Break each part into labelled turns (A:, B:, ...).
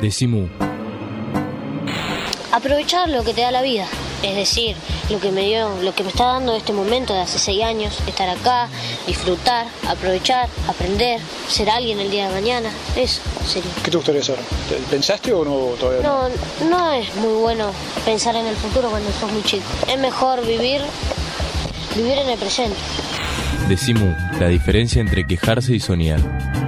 A: Decimu.
B: Aprovechar lo que te da la vida, es decir, lo que me dio, lo que me está dando este momento de hace seis años, estar acá, disfrutar, aprovechar, aprender, ser alguien el día de mañana, eso sería.
C: ¿Qué te gustaría ser? ¿Pensaste o no todavía?
B: No, no es muy bueno pensar en el futuro cuando sos muy chico. Es mejor vivir, vivir en el presente.
A: Decimu, la diferencia entre quejarse y soñar.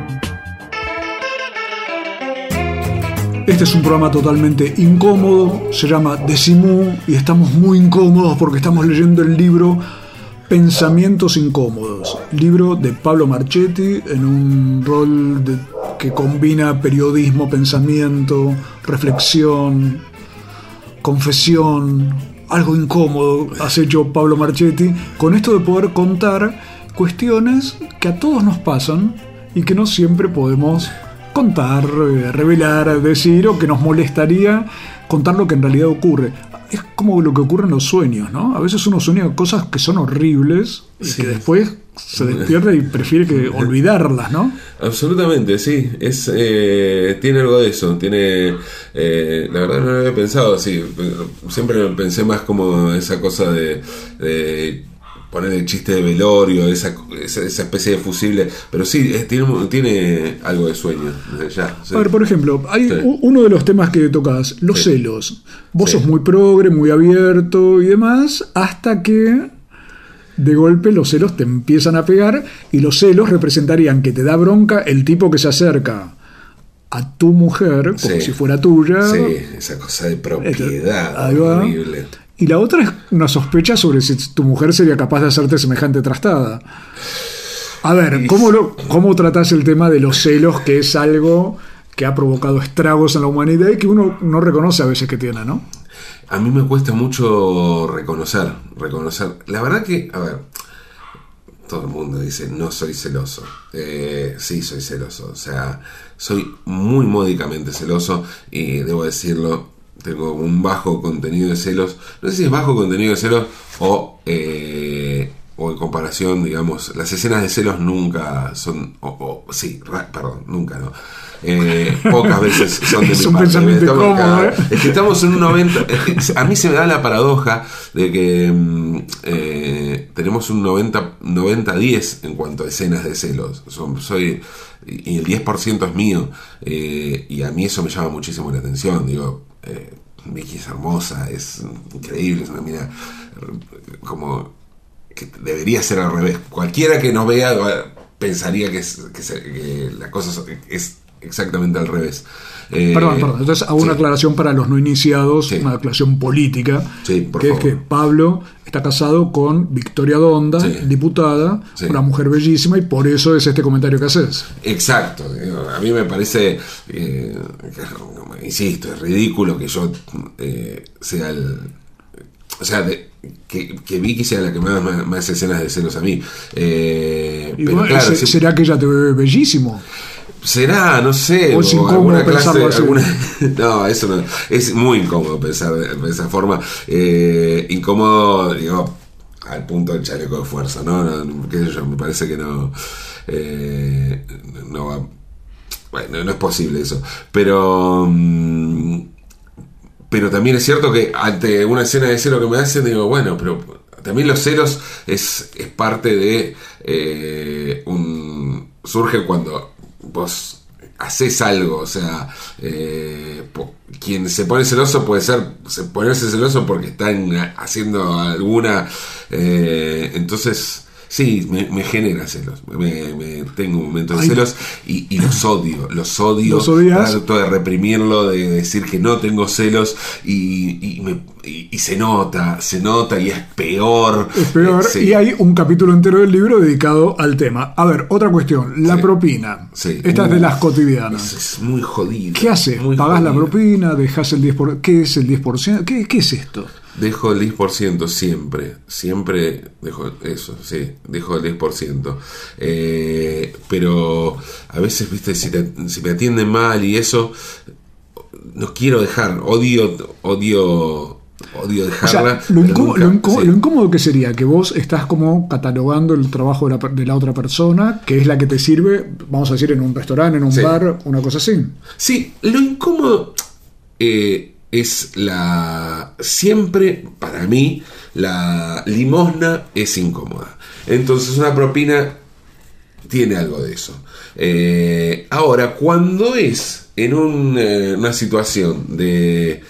D: Este es un programa totalmente incómodo, se llama Decimú y estamos muy incómodos porque estamos leyendo el libro Pensamientos Incómodos, libro de Pablo Marchetti en un rol que combina periodismo, pensamiento, reflexión, confesión, algo incómodo has hecho Pablo Marchetti con esto de poder contar cuestiones que a todos nos pasan y que no siempre podemos contar, eh, revelar, decir o que nos molestaría contar lo que en realidad ocurre. Es como lo que ocurre en los sueños, ¿no? A veces uno sueña cosas que son horribles y que después se despierta y prefiere que olvidarlas, ¿no?
E: Absolutamente, sí. Es, eh, tiene algo de eso. Tiene, eh, la verdad no lo había pensado así. Siempre pensé más como esa cosa de, de poner el chiste de velorio, esa, esa, esa especie de fusible. Pero sí, es- tiene, tiene algo de sueño ya. sí.
D: A ver, por ejemplo, hay
E: Sí.
D: uno de los temas que tocas, los
E: Sí.
D: celos. Vos sos muy progre, muy abierto y demás, hasta que de golpe los celos te empiezan a pegar y los celos representarían que te da bronca el tipo que se acerca a tu mujer como
E: Sí.
D: si fuera tuya.
E: Sí, esa cosa de propiedad
D: va.
E: horrible.
D: Y la otra es una sospecha sobre si tu mujer sería capaz de hacerte semejante trastada. A ver, ¿cómo, lo, ¿cómo tratás el tema de los celos, que es algo que ha provocado estragos en la humanidad y que uno no reconoce a veces que tiene, ¿no?
E: A mí me cuesta mucho reconocer, reconocer. La verdad que, a ver, todo el mundo dice, no soy celoso. Eh, sí, soy celoso. O sea, soy muy módicamente celoso y debo decirlo, tengo un bajo contenido de celos. No sé si es bajo contenido de celos o, eh, o en comparación, digamos, las escenas de celos nunca son, o, o- sí, ra- perdón, nunca, ¿no? Eh, pocas veces son de
D: Es
E: mi
D: un
E: parte.
D: pensamiento
E: cagados.
D: ¿eh?
E: Es que estamos en un 90. es que A mí se me da la paradoja de que mm, eh, tenemos un 90 90-10 en cuanto a escenas de celos. Son- soy, y el 10% es mío. eh, y a mí eso me llama muchísimo la atención. Digo, Vicky es hermosa, es increíble, es una mina como que debería ser al revés. Cualquiera que nos vea pensaría que, es, que, se- que la cosa es, exactamente al revés. Eh,
D: Perdón, perdón. Entonces hago una aclaración para los no iniciados,
E: Sí.
D: una aclaración política,
E: Sí, por
D: que
E: favor.
D: es que Pablo está casado con Victoria Donda, diputada, una mujer bellísima, y por eso es este comentario que haces.
E: Exacto, a mí me parece, eh, insisto, es ridículo que yo eh, sea el... O sea, de- que, que Vicky sea la que más, más, más escenas de celos a mí. Eh,
D: Y
E: pero
D: bueno,
E: claro,
D: se-
E: sí-
D: ¿Será que ella te ve bellísimo?
E: será, no sé,
D: O es
E: alguna clase, alguna, no, eso no, es muy incómodo pensar de, de esa forma, eh, incómodo, digo, al punto del chaleco de fuerza, ¿no? no qué sé yo, me parece que no, eh, no va, bueno, no es posible eso, pero, mm, pero también es cierto que ante una escena de celo que me hacen, digo, bueno, pero también los celos es, es parte de eh, un. surge cuando vos haces algo, o sea, eh, quien se pone celoso puede ser se- ponerse celoso porque están haciendo alguna. eh, entonces. Sí, me, me genera celos. Me, me- tengo momentos de celos y, y los odio. Los odio.
D: ¿Los odias?
E: Trato de reprimirlo, de decir que no tengo celos y, y, me- y- y se nota, se nota y es peor.
D: Es peor.
E: Eh, sí.
D: Y hay un capítulo entero del libro dedicado al tema. A ver, otra cuestión. La
E: Sí.
D: propina.
E: Sí.
D: Esta es de las cotidianas.
E: Es, muy jodido.
D: ¿Qué haces? ¿Pagás la propina? ¿Dejas el 10%? ¿Qué es el 10%? ¿Qué, qué es esto?
E: Dejo el 10% siempre, siempre dejo eso, sí, dejo el 10%. Eh, pero a veces, viste, si, te- si me atienden mal y eso, no quiero dejar, odio, odio odio
D: O sea,
E: dejarla.
D: lo,
E: pero
D: incó-
E: nunca-
D: lo incó-
E: sí.
D: lo incómodo que sería que vos estás como catalogando el trabajo de la, per- de la otra persona, que es la que te sirve, vamos a decir, en un restaurante, en un
E: Sí.
D: bar, una cosa así.
E: Sí, lo incómodo eh, es la. Siempre, para mí, la limosna es incómoda. Entonces, una propina tiene algo de eso. Eh, ahora, cuando es en un, eh, una situación de.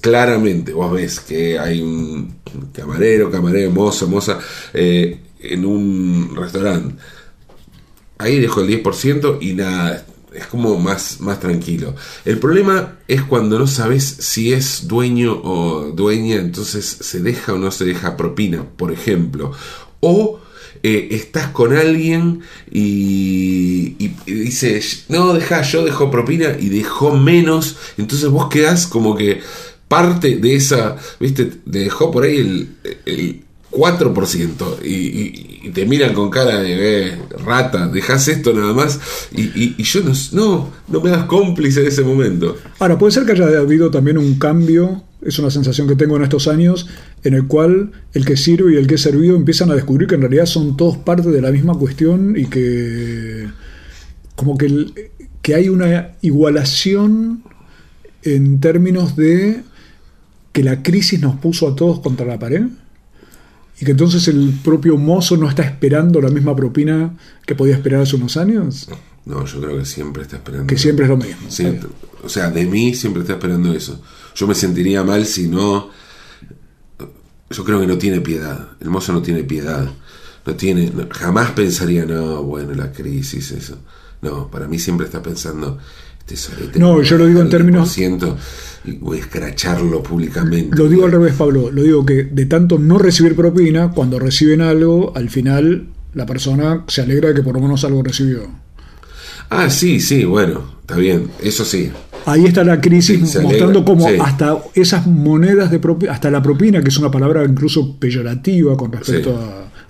E: Claramente, vos ves que hay un camarero, camarero, mozo, moza, eh, en un restaurante ahí dejo el 10% y nada, es como más, más tranquilo. El problema es cuando no sabes si es dueño o dueña, entonces se deja o no se deja propina, por ejemplo. O eh, estás con alguien y, y- y no, deja, yo dejo propina y dejó menos, entonces vos quedás como que parte de esa, viste, te dejó por ahí el... el 4% y, y- y te miran con cara de eh, rata, dejas esto nada más y, y- yo no, no, no me das cómplice de ese momento.
D: Ahora, puede ser que haya habido también un cambio, es una sensación que tengo en estos años, en el cual el que sirve y el que es servido empiezan a descubrir que en realidad son todos parte de la misma cuestión y que como que, que hay una igualación en términos de que la crisis nos puso a todos contra la pared y que entonces el propio mozo no está esperando la misma propina que podía esperar hace unos años,
E: No, yo creo que siempre está esperando.
D: que siempre es lo mismo.
E: Siempre. O sea, de mí siempre está esperando eso. Yo me sentiría mal si no. Yo creo que no tiene piedad. El mozo no tiene piedad. No tiene. jamás pensaría, no, bueno, la crisis, eso. No, para mí siempre está pensando.
D: No, yo lo digo en términos-
E: 10% Y voy a escracharlo públicamente.
D: Lo digo al revés, Pablo. Lo digo que de tanto no recibir propina, cuando reciben algo, al final la persona se alegra de que por lo menos algo recibió.
E: Ah, sí, sí, bueno, está bien. Eso sí.
D: Ahí está la crisis
E: Sí,
D: mostrando cómo
E: sí.
D: hasta esas monedas de propina, hasta la propina, que es una palabra incluso peyorativa con respecto
E: Sí.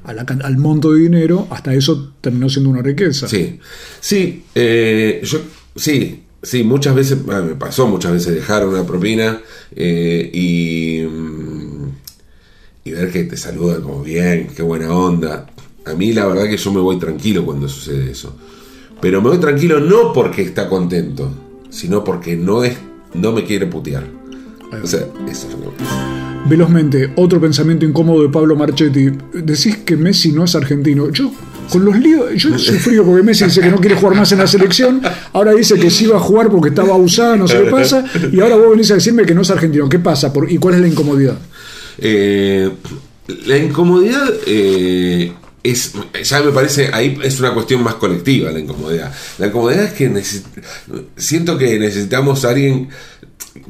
D: a, a la can- al monto de dinero, hasta eso terminó siendo una riqueza.
E: Sí, sí, eh, yo, sí, sí, muchas veces, ah, me pasó muchas veces dejar una propina eh, y, mm, y ver que te saludan como bien, qué buena onda. A mí la verdad que yo me voy tranquilo cuando sucede eso. Pero me voy tranquilo no porque está contento, sino porque no es, no me quiere putear. O sea, eso es lo que
D: Velozmente, otro pensamiento incómodo de Pablo Marchetti. Decís que Messi no es argentino. Yo, con los líos, yo he sufrido porque Messi dice que no quiere jugar más en la selección. Ahora dice que sí va a jugar porque estaba usado, no sé qué pasa. Y ahora vos venís a decirme que no es argentino. ¿Qué pasa? ¿Por- ¿Y cuál es la incomodidad?
E: Eh, la incomodidad eh, es, ya me parece, ahí es una cuestión más colectiva la incomodidad. La incomodidad es que siento que necesitamos a alguien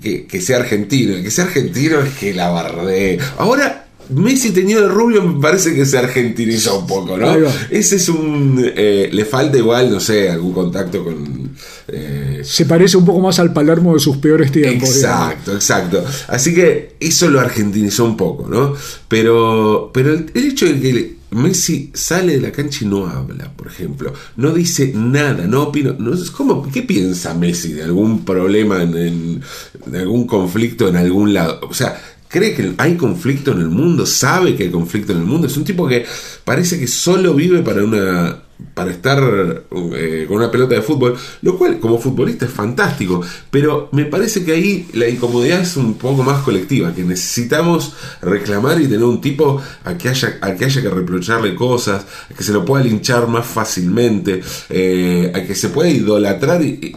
E: que, que sea argentino. El que sea argentino es que la bardee. Ahora... Messi teñido de rubio me parece que se argentiniza un poco, ¿no? Ese es un... eh, le falta igual, no sé, algún contacto con... eh,
D: Se parece un poco más al Palermo de sus peores tiempos. digamos.
E: Exacto, exacto. Así que eso lo argentinizó un poco, ¿no? Pero, pero el, el hecho de que Messi sale de la cancha y no habla, por ejemplo, no dice nada, no opina, no, es como, ¿qué piensa Messi de algún problema, en, en- de algún conflicto en algún lado? O sea, cree que hay conflicto en el mundo, sabe que hay conflicto en el mundo, es un tipo que parece que solo vive para una para estar eh, con una pelota de fútbol, lo cual como futbolista es fantástico, pero me parece que ahí la incomodidad es un poco más colectiva, que necesitamos reclamar y tener un tipo a que haya, a que, haya que reprocharle cosas, a que se lo pueda linchar más fácilmente, eh, a que se pueda idolatrar y,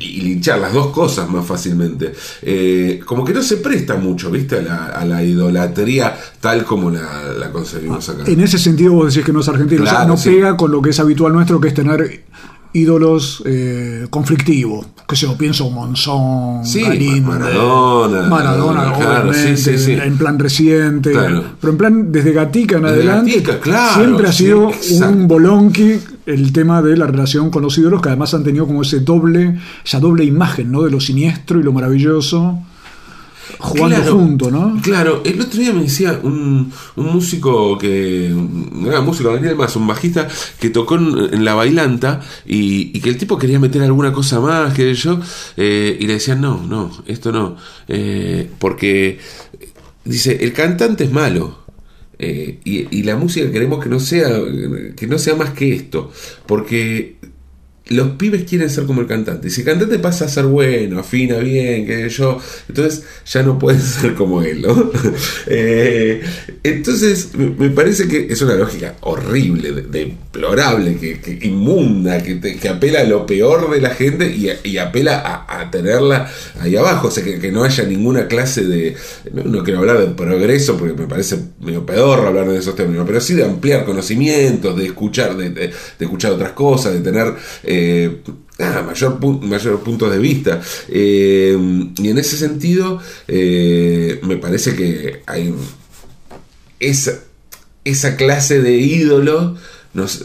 E: y- y linchar las dos cosas más fácilmente. Eh, como que no se presta mucho, ¿viste? A la, a la idolatría tal como la, la concebimos acá.
D: En ese sentido vos decís que no es argentino. o sea, no
E: sí.
D: pega con lo que es habitual nuestro, que es tener ídolos eh, conflictivos. Que se lo pienso Monzón,
E: Sí,
D: Galíndez,
E: Maradona,
D: Maradona,
E: claro, sí, sí,
D: en plan reciente.
E: Claro.
D: Pero en plan, desde Gatica en
E: Desde
D: adelante,
E: Gatica, claro,
D: siempre ha sido
E: exacto.
D: un bolonqui el tema de la relación con los ídolos, que además han tenido como ese doble, esa doble imagen, ¿no? De lo siniestro y lo maravilloso. jugando
E: Claro,
D: ¿no?
E: Claro, el otro día me decía un, un músico que. No era músico, Daniel más, un bajista que tocó en, en la bailanta y, y que el tipo quería meter alguna cosa más, que yo, eh, y le decían, no, no, esto no. eh, porque dice, el cantante es malo. Eh, y, y la música queremos que no sea que no sea más que esto porque los pibes quieren ser como el cantante. Y si el cantante pasa a ser bueno, afina bien, que yo, entonces ya no pueden ser como él, ¿no? Eh, entonces, me parece que es una lógica horrible, de- deplorable, que, que inmunda, que, que apela a lo peor de la gente y, y apela a, a tenerla ahí abajo. O sea, que, no haya ninguna clase de. No, quiero hablar de progreso porque me parece medio pedorro hablar de esos términos, pero sí de ampliar conocimientos, de escuchar, de, escuchar otras cosas, de tener. Ah, mayor, mayor puntos de vista. Eh, y en ese sentido, eh, me parece que hay esa, esa clase de ídolo nos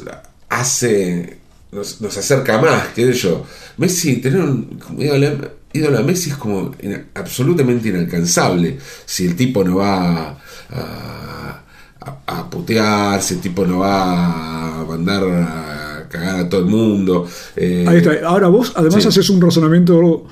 E: hace nos, acerca más, qué yo. Messi, tener un ídolo, a Messi es como absolutamente inalcanzable. Si el tipo no va a, a, a putear, si el tipo no va a mandar a cagar a todo el mundo. eh,
D: Ahí está. Ahora vos además
E: sí.
D: haces un razonamiento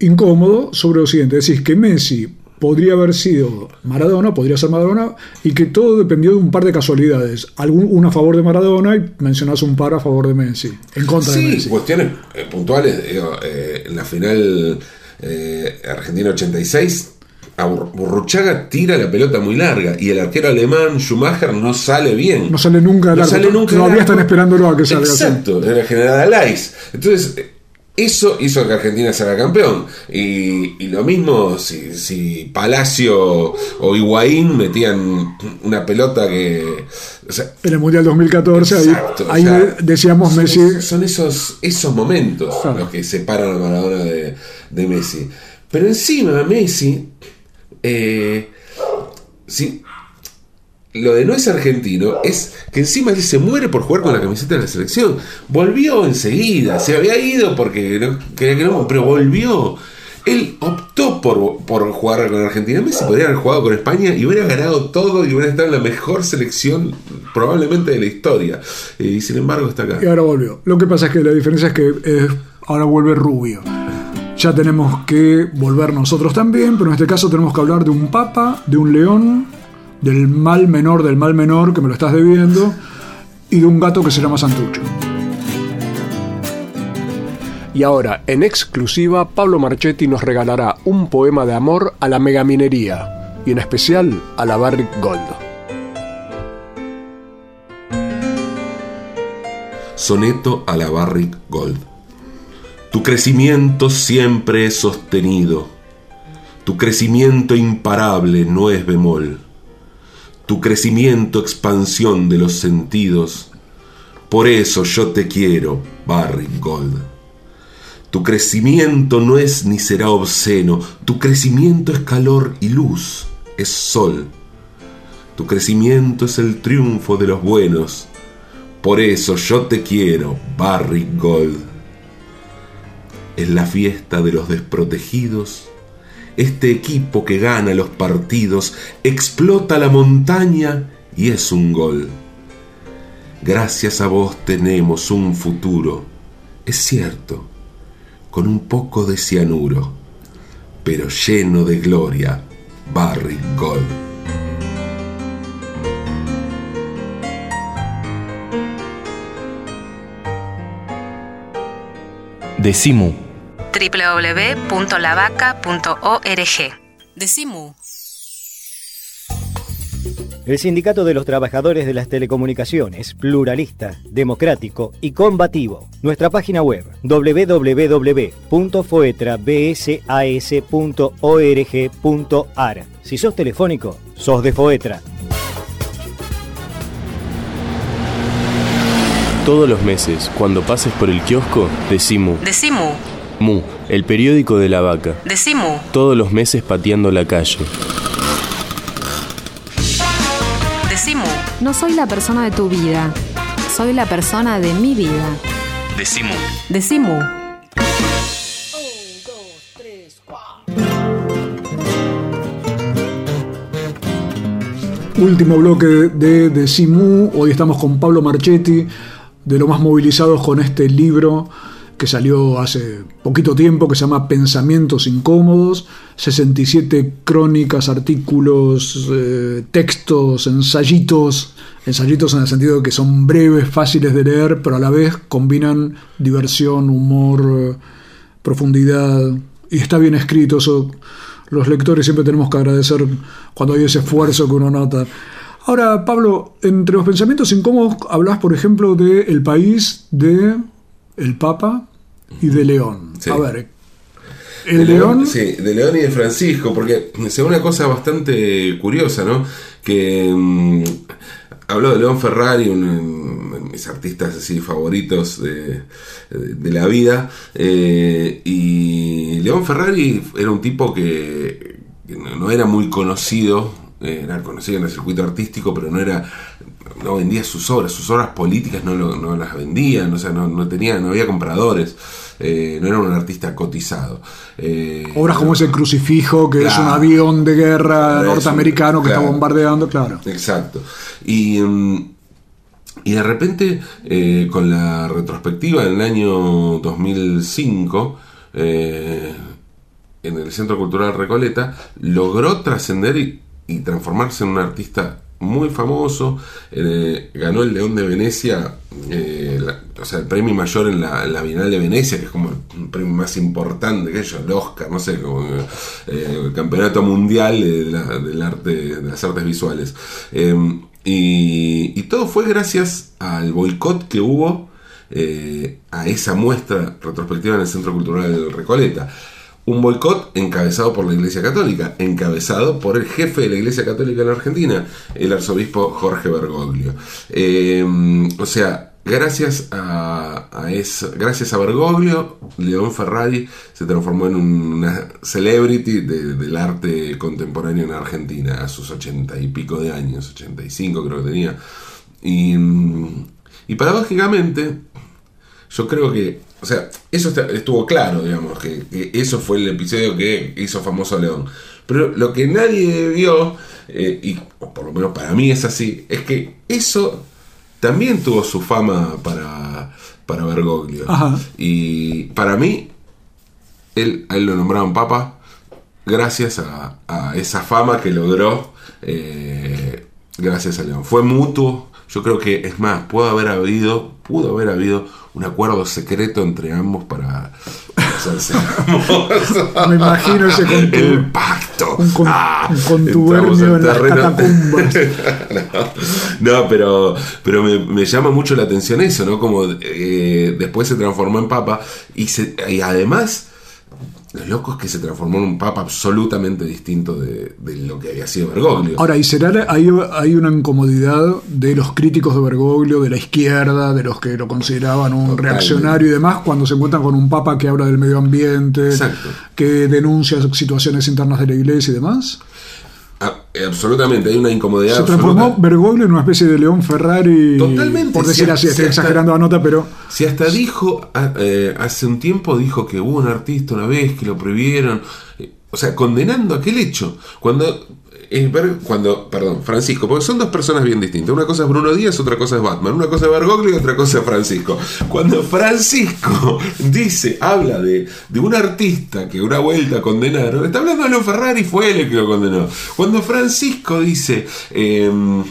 D: incómodo sobre lo siguiente. Decís que Messi podría haber sido Maradona, podría ser Maradona, y que todo dependió de un par de casualidades. Algún, una a favor de Maradona y mencionás un par a favor de Messi. En contra de
E: Sí,
D: Messi.
E: cuestiones eh, puntuales. digo, eh, en la final eh, Argentina 86, a Bur- Burruchaga tira la pelota muy larga y el arquero alemán Schumacher no sale bien.
D: No sale nunca
E: No sale nunca
D: Todavía están esperándolo a que salga así.
E: Exacto, era general Alais. Entonces, eso hizo que Argentina sea campeón. Y, y lo mismo si, si Palacio o Higuaín metían una pelota que. o sea,
D: En el Mundial 2014, ahí-
E: Exacto,
D: ahí,
E: o sea,
D: decíamos
E: son,
D: Messi.
E: Son esos, esos momentos
D: Claro.
E: los que separan a Maradona de, de Messi. Pero encima Messi, eh, sí, lo de no es argentino es que encima él se muere por jugar con la camiseta de la selección. Volvió enseguida, se había ido porque no, que no, pero volvió. Él optó por, por jugar con Argentina. Messi podría haber jugado con España y hubiera ganado todo y hubiera estado en la mejor selección probablemente de la historia. Eh, Y sin embargo está acá.
D: Y ahora volvió. Lo que pasa es que la diferencia es que eh, ahora vuelve Rubio. Ya tenemos que volver nosotros también, pero en este caso tenemos que hablar de un papa, de un león, del mal menor del mal menor, que me lo estás debiendo, y de un gato que se llama Santucho.
F: Y ahora, en exclusiva, Pablo Marchetti nos regalará un poema de amor a la megaminería, y en especial a la Barrick Gold.
E: Soneto a la Barrick Gold. Tu crecimiento siempre es sostenido. Tu crecimiento imparable no es bemol. Tu crecimiento expansión de los sentidos. Por eso yo te quiero, Barrick Gold. Tu crecimiento no es ni será obsceno. Tu crecimiento es calor y luz, es sol. Tu crecimiento es el triunfo de los buenos. Por eso yo te quiero, Barrick Gold. Es la fiesta de los desprotegidos. Este equipo que gana los partidos explota la montaña y es un gol. Gracias a vos tenemos un futuro. Es cierto, con un poco de cianuro, pero lleno de gloria, Barrick Gold.
A: Decimu.
G: www.lavaca.org.
H: Decimu.
I: El Sindicato de los Trabajadores de las Telecomunicaciones, pluralista, democrático y combativo. Nuestra página web www.foetrabsas.org.ar. Si sos telefónico, sos de Foetra.
A: Todos los meses, cuando pases por el kiosco, Decimu.
G: Decimu.
A: Mu, el periódico de la vaca.
G: Decimu.
A: Todos los meses pateando la calle.
G: Decimu.
J: No soy la persona de tu vida. Soy la persona de mi vida.
G: Decimu. Decimu.
D: Último bloque de Decimu. Hoy estamos con Pablo Marchetti, de los más movilizados con este libro que salió hace poquito tiempo, que se llama Pensamientos Incómodos, 67 crónicas, artículos, eh, textos, ensayitos, ensayitos en el sentido de que son breves, fáciles de leer, pero a la vez combinan diversión, humor, eh, profundidad, y está bien escrito, eso los lectores siempre tenemos que agradecer cuando hay ese esfuerzo que uno nota. Ahora, Pablo, entre los pensamientos incómodos hablas, por ejemplo, de el país de el Papa y de León.
E: Sí.
D: A ver,
E: De
D: León,
E: Sí, de León y de Francisco, porque se ve una cosa bastante curiosa, ¿no? Que mm, habló de León Ferrari, uno de mis artistas así favoritos de, de la vida, eh, y León Ferrari era un tipo que, que no era muy conocido, eh, era conocido en el circuito artístico, pero no era no vendía sus obras, sus obras políticas no, lo- no las vendían, o sea, no, no tenía, no había compradores, eh, no era un artista cotizado. Eh,
D: obras como ese crucifijo, que es un avión de guerra norteamericano que está bombardeando, claro.
E: Exacto. Y, mm, y de repente, eh, con la retrospectiva del año 2005, eh, en el Centro Cultural Recoleta, logró trascender y, y transformarse en un artista muy famoso. eh, ganó el León de Venecia, eh, o sea, el premio mayor en la, en Bienal de Venecia, que es como el premio más importante que ellos, el Oscar, no sé, eh, el campeonato mundial de del arte, de las artes visuales. Eh, y, todo fue gracias al boicot que hubo a esa muestra retrospectiva en el Centro Cultural Recoleta. Un boicot encabezado por la Iglesia Católica, encabezado por el jefe de la Iglesia Católica en Argentina, el arzobispo Jorge Bergoglio. Eh, o sea, gracias a, eso- gracias a Bergoglio, León Ferrari se transformó en una celebrity de- del arte contemporáneo en Argentina a sus ochenta y pico de años, 85 creo que tenía. Y, y paradójicamente, yo creo que, o sea, eso está- estuvo claro, digamos, que, que eso fue el episodio que hizo famoso a León. Pero lo que nadie vio, eh, y por lo menos para mí es así, es que eso también tuvo su fama para, para Bergoglio.
D: Ajá.
E: Y para mí, él, a él lo nombraron papa gracias a, a esa fama que logró eh, gracias a León. Fue mutuo. Yo creo que, es más, pudo haber habido, pudo haber habido un acuerdo secreto entre ambos para, hacerse.
D: Me imagino ese contu-
E: El pacto.
D: un con-
E: Ah,
D: un contubernio
E: entramos al
D: en las
E: terreno.
D: catacumbas.
E: no, no, pero, pero me, me llama mucho la atención eso, ¿no? Como eh, después se transformó en papa y, se- y además, lo loco es que se transformó en un papa absolutamente distinto de, de lo que había sido Bergoglio.
D: Ahora, ¿y será hay, hay una incomodidad de los críticos de Bergoglio, de la izquierda, de los que lo consideraban un
E: Totalmente.
D: reaccionario y demás, cuando se encuentran con un papa que habla del medio ambiente,
E: Exacto.
D: que denuncia situaciones internas de la iglesia y demás?
E: Ah, eh, absolutamente, hay una incomodidad.
D: Se transformó
E: absoluta.
D: Bergoglio en una especie de León Ferrari,
E: Totalmente,
D: por decir
E: sí,
D: así,
E: sí,
D: estoy exagerando la nota, pero
E: Si hasta dijo, a- eh, hace un tiempo dijo que hubo un artista una vez que lo prohibieron, eh, o sea, condenando aquel hecho. Cuando, Ber- cuando, perdón, Francisco, porque son dos personas bien distintas. Una cosa es Bruno Díaz, otra cosa es Batman. Una cosa es Bergoglio y otra cosa es Francisco. Cuando Francisco dice, habla de, de un artista que una vuelta condenaron, está hablando de Leo Ferrari, fue él el que lo condenó. Cuando Francisco dice, em,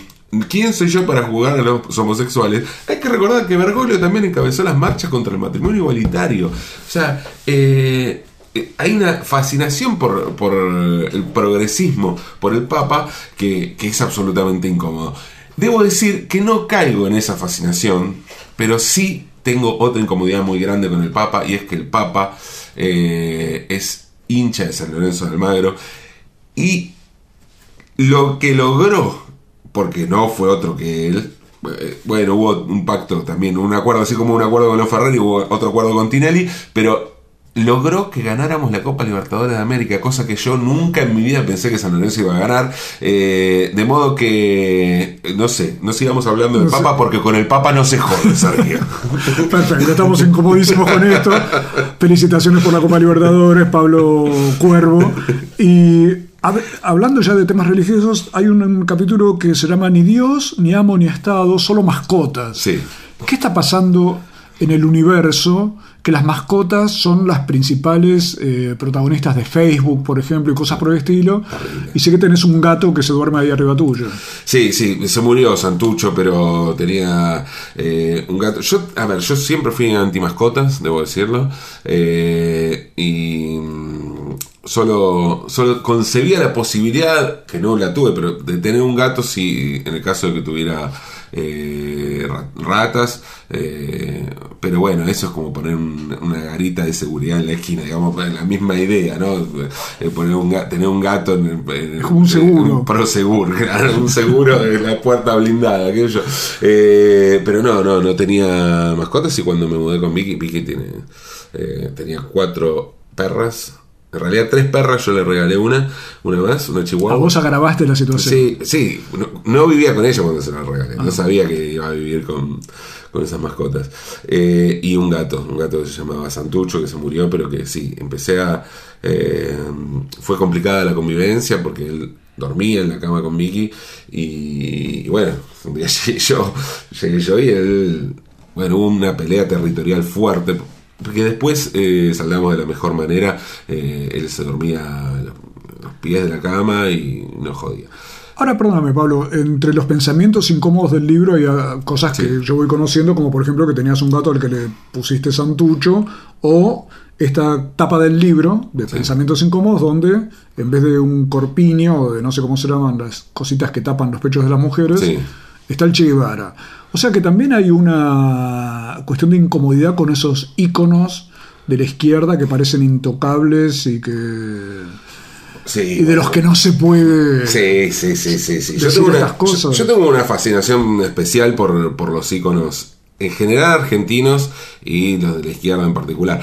E: ¿Quién soy yo para jugar a los homosexuales? Hay que recordar que Bergoglio también encabezó las marchas contra el matrimonio igualitario. O sea, eh, hay una fascinación por, por el progresismo, por el Papa, que, que es absolutamente incómodo. Debo decir que no caigo en esa fascinación, pero sí tengo otra incomodidad muy grande con el Papa, y es que el Papa eh, es hincha de San Lorenzo de Almagro, y lo que logró, porque no fue otro que él, eh, bueno, hubo un pacto también, un acuerdo, así como un acuerdo con los Ferrari, hubo otro acuerdo con Tinelli, pero logró que ganáramos la Copa Libertadores de América, cosa que yo nunca en mi vida pensé que San Lorenzo iba a ganar, eh, de modo que, no sé, no sigamos hablando del
D: No sé.
E: Papa, porque con el Papa no se jode, Sergio.
D: perfecto, estamos incomodísimos con esto. Felicitaciones por la Copa Libertadores, Pablo Cuervo. Y hablando ya de temas religiosos, hay un, un capítulo que se llama Ni Dios, ni amo, ni Estado, solo mascotas.
E: Sí.
D: ¿Qué está pasando en el universo? Que las mascotas son las principales eh, protagonistas de Facebook, por ejemplo, y cosas por el estilo. Y sé que tenés un gato que se duerme ahí arriba tuyo.
E: Sí, sí, se murió Santucho, pero tenía eh, un gato. Yo, a ver, yo siempre fui anti mascotas, debo decirlo. eh, y solo, solo concebía la posibilidad, que no la tuve, pero de tener un gato si en el caso de que tuviera eh, ra- ratas. eh, pero bueno, eso es como poner un- una garita de seguridad en la esquina, digamos, la misma idea, ¿no? Eh, poner un tener un gato en, el- en
D: como un seguro.
E: un pro seguro, claro, un seguro de la puerta blindada, aquello. Eh, pero no, no, no tenía mascotas y cuando me mudé con Vicky, Vicky tiene, eh, tenía cuatro perras. En realidad tres perras, yo le regalé una, una más, una
D: A
E: chihuahua.
D: vos agravaste la situación.
E: Sí, sí, no, no vivía con ella cuando se la regalé,
D: Ah.
E: no sabía que iba a vivir con, con esas mascotas. Eh, y un gato, un gato que se llamaba Santucho, que se murió, pero que sí, empecé a... eh, fue complicada la convivencia porque él dormía en la cama con Vicky y, y bueno, un día llegué yo, llegué yo y él, bueno, hubo una pelea territorial fuerte. Porque después eh, saldamos de la mejor manera, eh, él se dormía a los pies de la cama y no jodía.
D: Ahora, perdóname, Pablo, entre los pensamientos incómodos del libro hay cosas que yo voy conociendo, como por ejemplo que tenías un gato al que le pusiste santucho, o esta tapa del libro de pensamientos incómodos, donde en vez de un corpiño, o de no sé cómo se llaman las cositas que tapan los pechos de las mujeres,
E: Sí.
D: está el Che Guevara. O sea que también hay una cuestión de incomodidad con esos íconos de la izquierda que parecen intocables y que.
E: Sí,
D: y de los que no se puede.
E: Sí, sí, sí, sí. sí. Yo, tengo una,
D: cosas.
E: yo- yo tengo una fascinación especial por, por los íconos en general argentinos y los de la izquierda en particular.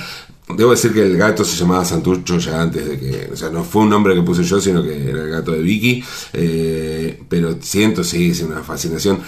E: Debo decir que el gato se llamaba Santucho ya antes de que. O sea, no fue un nombre que puse yo, sino que era el gato de Vicky. eh, pero siento, sí, sí, una fascinación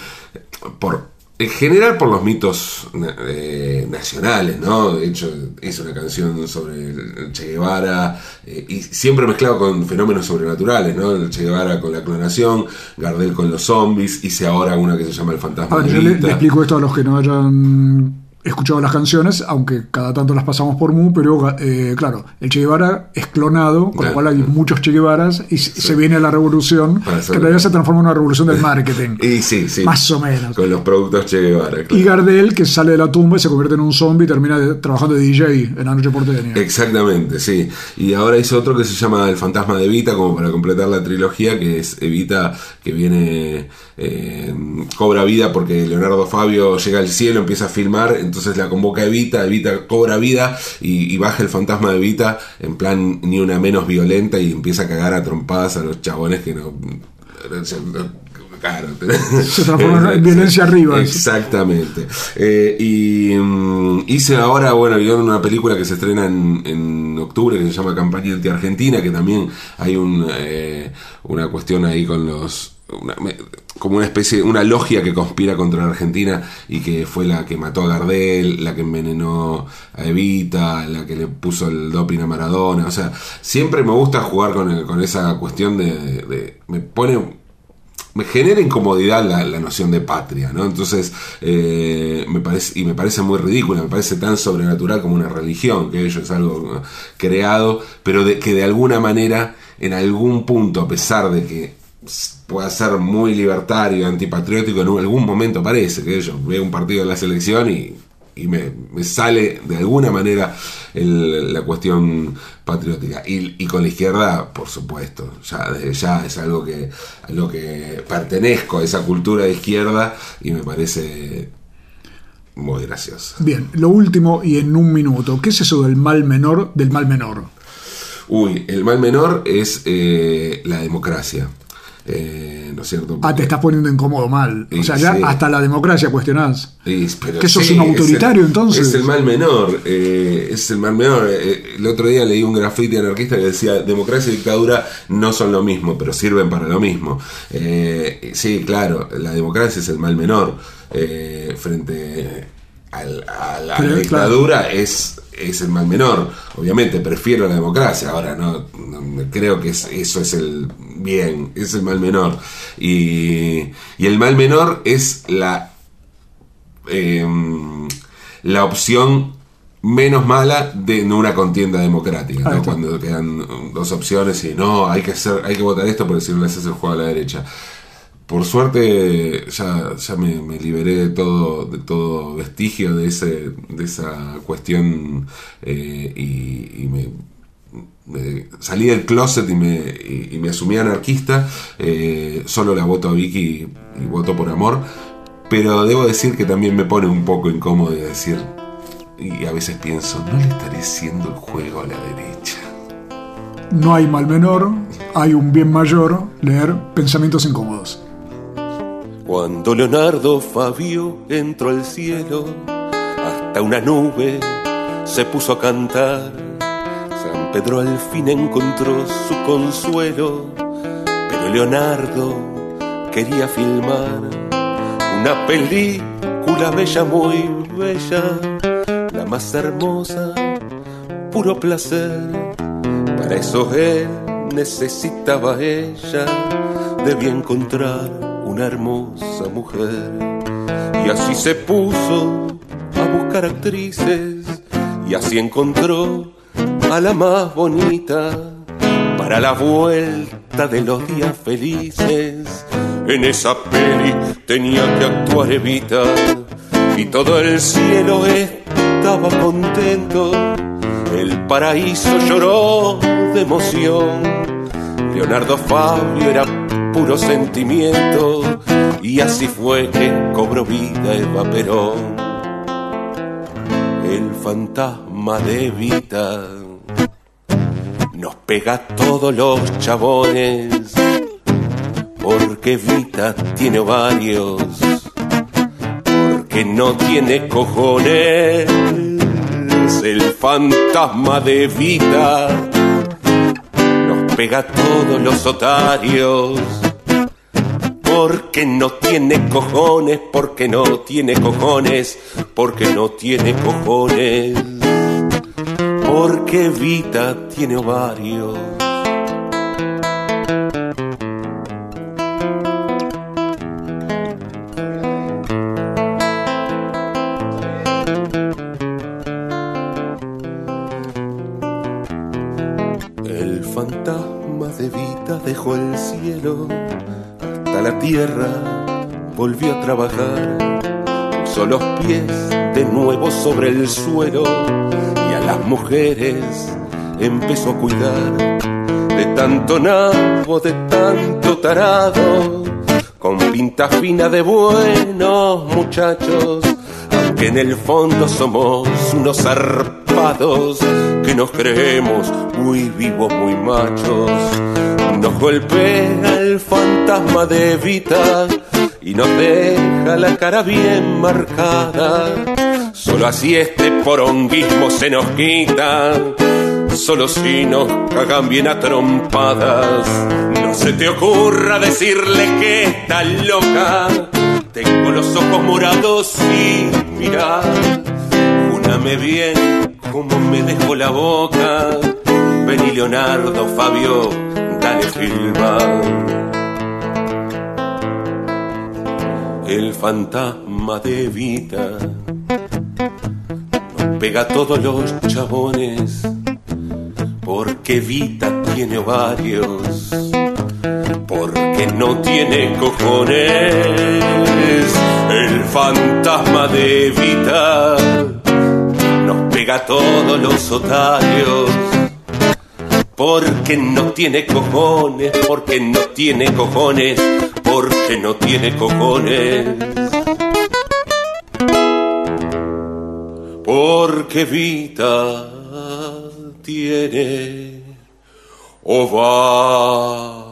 E: por. En general por los mitos eh, nacionales, ¿no? De hecho, hice una canción sobre el Che Guevara eh, y siempre mezclado con fenómenos sobrenaturales, ¿no? El Che Guevara con la clonación, Gardel con los zombies, hice ahora una que se llama El Fantasma
D: A ver,
E: de
D: yo le explico esto a los que no hayan escuchado las canciones, aunque cada tanto las pasamos por Mu, pero eh, claro, el Che Guevara es clonado, con lo cual hay muchos Che Guevaras y se se viene la revolución, que en realidad se transforma en una revolución del marketing.
E: Y sí, sí.
D: Más o menos.
E: Con los productos Che Guevara. claro.
D: Y Gardel, que sale de la tumba y se convierte en un zombie y termina de- trabajando de DJ en la noche porteña.
E: Exactamente, sí. Y ahora hizo otro que se llama El fantasma de Evita, como para completar la trilogía, que es Evita, que viene, eh, cobra vida porque Leonardo Fabio llega al cielo, empieza a filmar, entonces la convoca Evita, Evita cobra vida y, y baja el fantasma de Evita en plan ni una menos violenta y empieza a cagar a trompadas a los chabones que no... Claro.
D: Se transforma en violencia arriba.
E: Exactamente. Eh, y mm, hice ahora, bueno, yo en una película que se estrena en, en octubre que se llama Campaña Anti-Argentina, que también hay un, eh, una cuestión ahí con los. Como una especie, una logia que conspira contra la Argentina y que fue la que mató a Gardel, la que envenenó a Evita, la que le puso el doping a Maradona. O sea, siempre me gusta jugar con, con esa cuestión de, Me pone me genera incomodidad la, la noción de patria, ¿no? Entonces, eh, me parece, y me parece muy ridícula, me parece tan sobrenatural como una religión, que ello es algo creado, pero de, que de alguna manera, en algún punto, a pesar de que pueda ser muy libertario, antipatriótico, en algún momento parece que yo veo un partido de la selección y, y me, me sale de alguna manera el- la cuestión patriótica. Y, y con la izquierda, por supuesto, ya desde ya es algo que, a lo que pertenezco a esa cultura de izquierda y me parece muy gracioso.
D: Bien, lo último y en un minuto, ¿qué es eso del mal menor del mal menor?
E: Uy, el mal menor es eh, la democracia. Eh, ¿No es cierto?
D: Ah, te estás poniendo incómodo mal. O sea, ya
E: sí.
D: hasta la democracia cuestionás. ¿Que sos
E: sí,
D: un
E: es
D: autoritario,
E: el-
D: entonces?
E: Es el mal menor. eh, es el mal menor. Eh, el otro día leí un grafiti anarquista que decía: democracia y dictadura no son lo mismo, pero sirven para lo mismo. Eh, sí, claro, la democracia es el mal menor. frente al- a la
D: Pero,
E: dictadura es
K: es el mal menor. Obviamente, prefiero la democracia. Ahora, no, no- creo que es- eso es el bien, es el mal menor. Y, y el mal menor es la, em, la opción menos mala de una contienda democrática, ¿no? cuando quedan dos opciones y no, hay que hacer, hay que votar esto porque si no le haces el juego a la derecha. Por suerte ya, ya me, liberé de todo, de todo vestigio de ese, de esa cuestión eh, y, me, salí del closet y me, y, me asumí anarquista. eh, solo la voto a Vicky y, voto por amor. Pero debo decir que también me pone un poco incómodo de decir, y a veces pienso, ¿no le estaré haciendo el juego a la derecha?
D: No hay mal menor, hay un bien mayor, leer pensamientos incómodos.
E: Cuando Leonardo Fabio entró al cielo, hasta una nube se puso a cantar. San Pedro al fin encontró su consuelo, pero Leonardo quería filmar una película bella, muy bella, la más hermosa, puro placer. Para eso él necesitaba ella, debía encontrar una hermosa mujer. Y así se puso a buscar actrices, y así encontró a la más bonita para la vuelta de los días felices. En esa peli tenía que actuar Evita, y todo el cielo estaba contento. El paraíso lloró de emoción. Leonardo Fabio era puro sentimiento y así fue que cobró vida Eva Perón. El fantasma de Evita nos pega a todos los chabones porque Evita tiene ovarios, porque no tiene cojones. El fantasma de Evita nos pega todos los otarios. Porque no tiene cojones, porque no tiene cojones, porque no tiene cojones. Porque Vita tiene ovarios. El fantasma de Vita dejó el cielo la tierra, volvió a trabajar, puso los pies de nuevo sobre el suelo y a las mujeres empezó a cuidar de tanto nabo, de tanto tarado, con pinta fina de buenos muchachos, aunque en el fondo somos unos que nos creemos muy vivos, muy machos. Nos golpea el fantasma de Evita y nos deja la cara bien marcada. Solo así este poronguismo se nos quita. Solo si nos cagan bien a trompadas. No se te ocurra decirle que está loca. Tengo los ojos morados y mira, júrame bien como me dejo la boca. Vení Leonardo, Fabio, dale filma. El fantasma de Vita pega a todos los chabones porque Vita tiene ovarios, porque no tiene cojones. El fantasma de Vita nos pega a todos los otarios, porque no tiene cojones, porque no tiene cojones, porque no tiene cojones. Porque Vita tiene ovarios.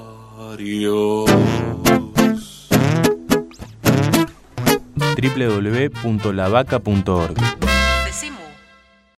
A: www.lavaca.org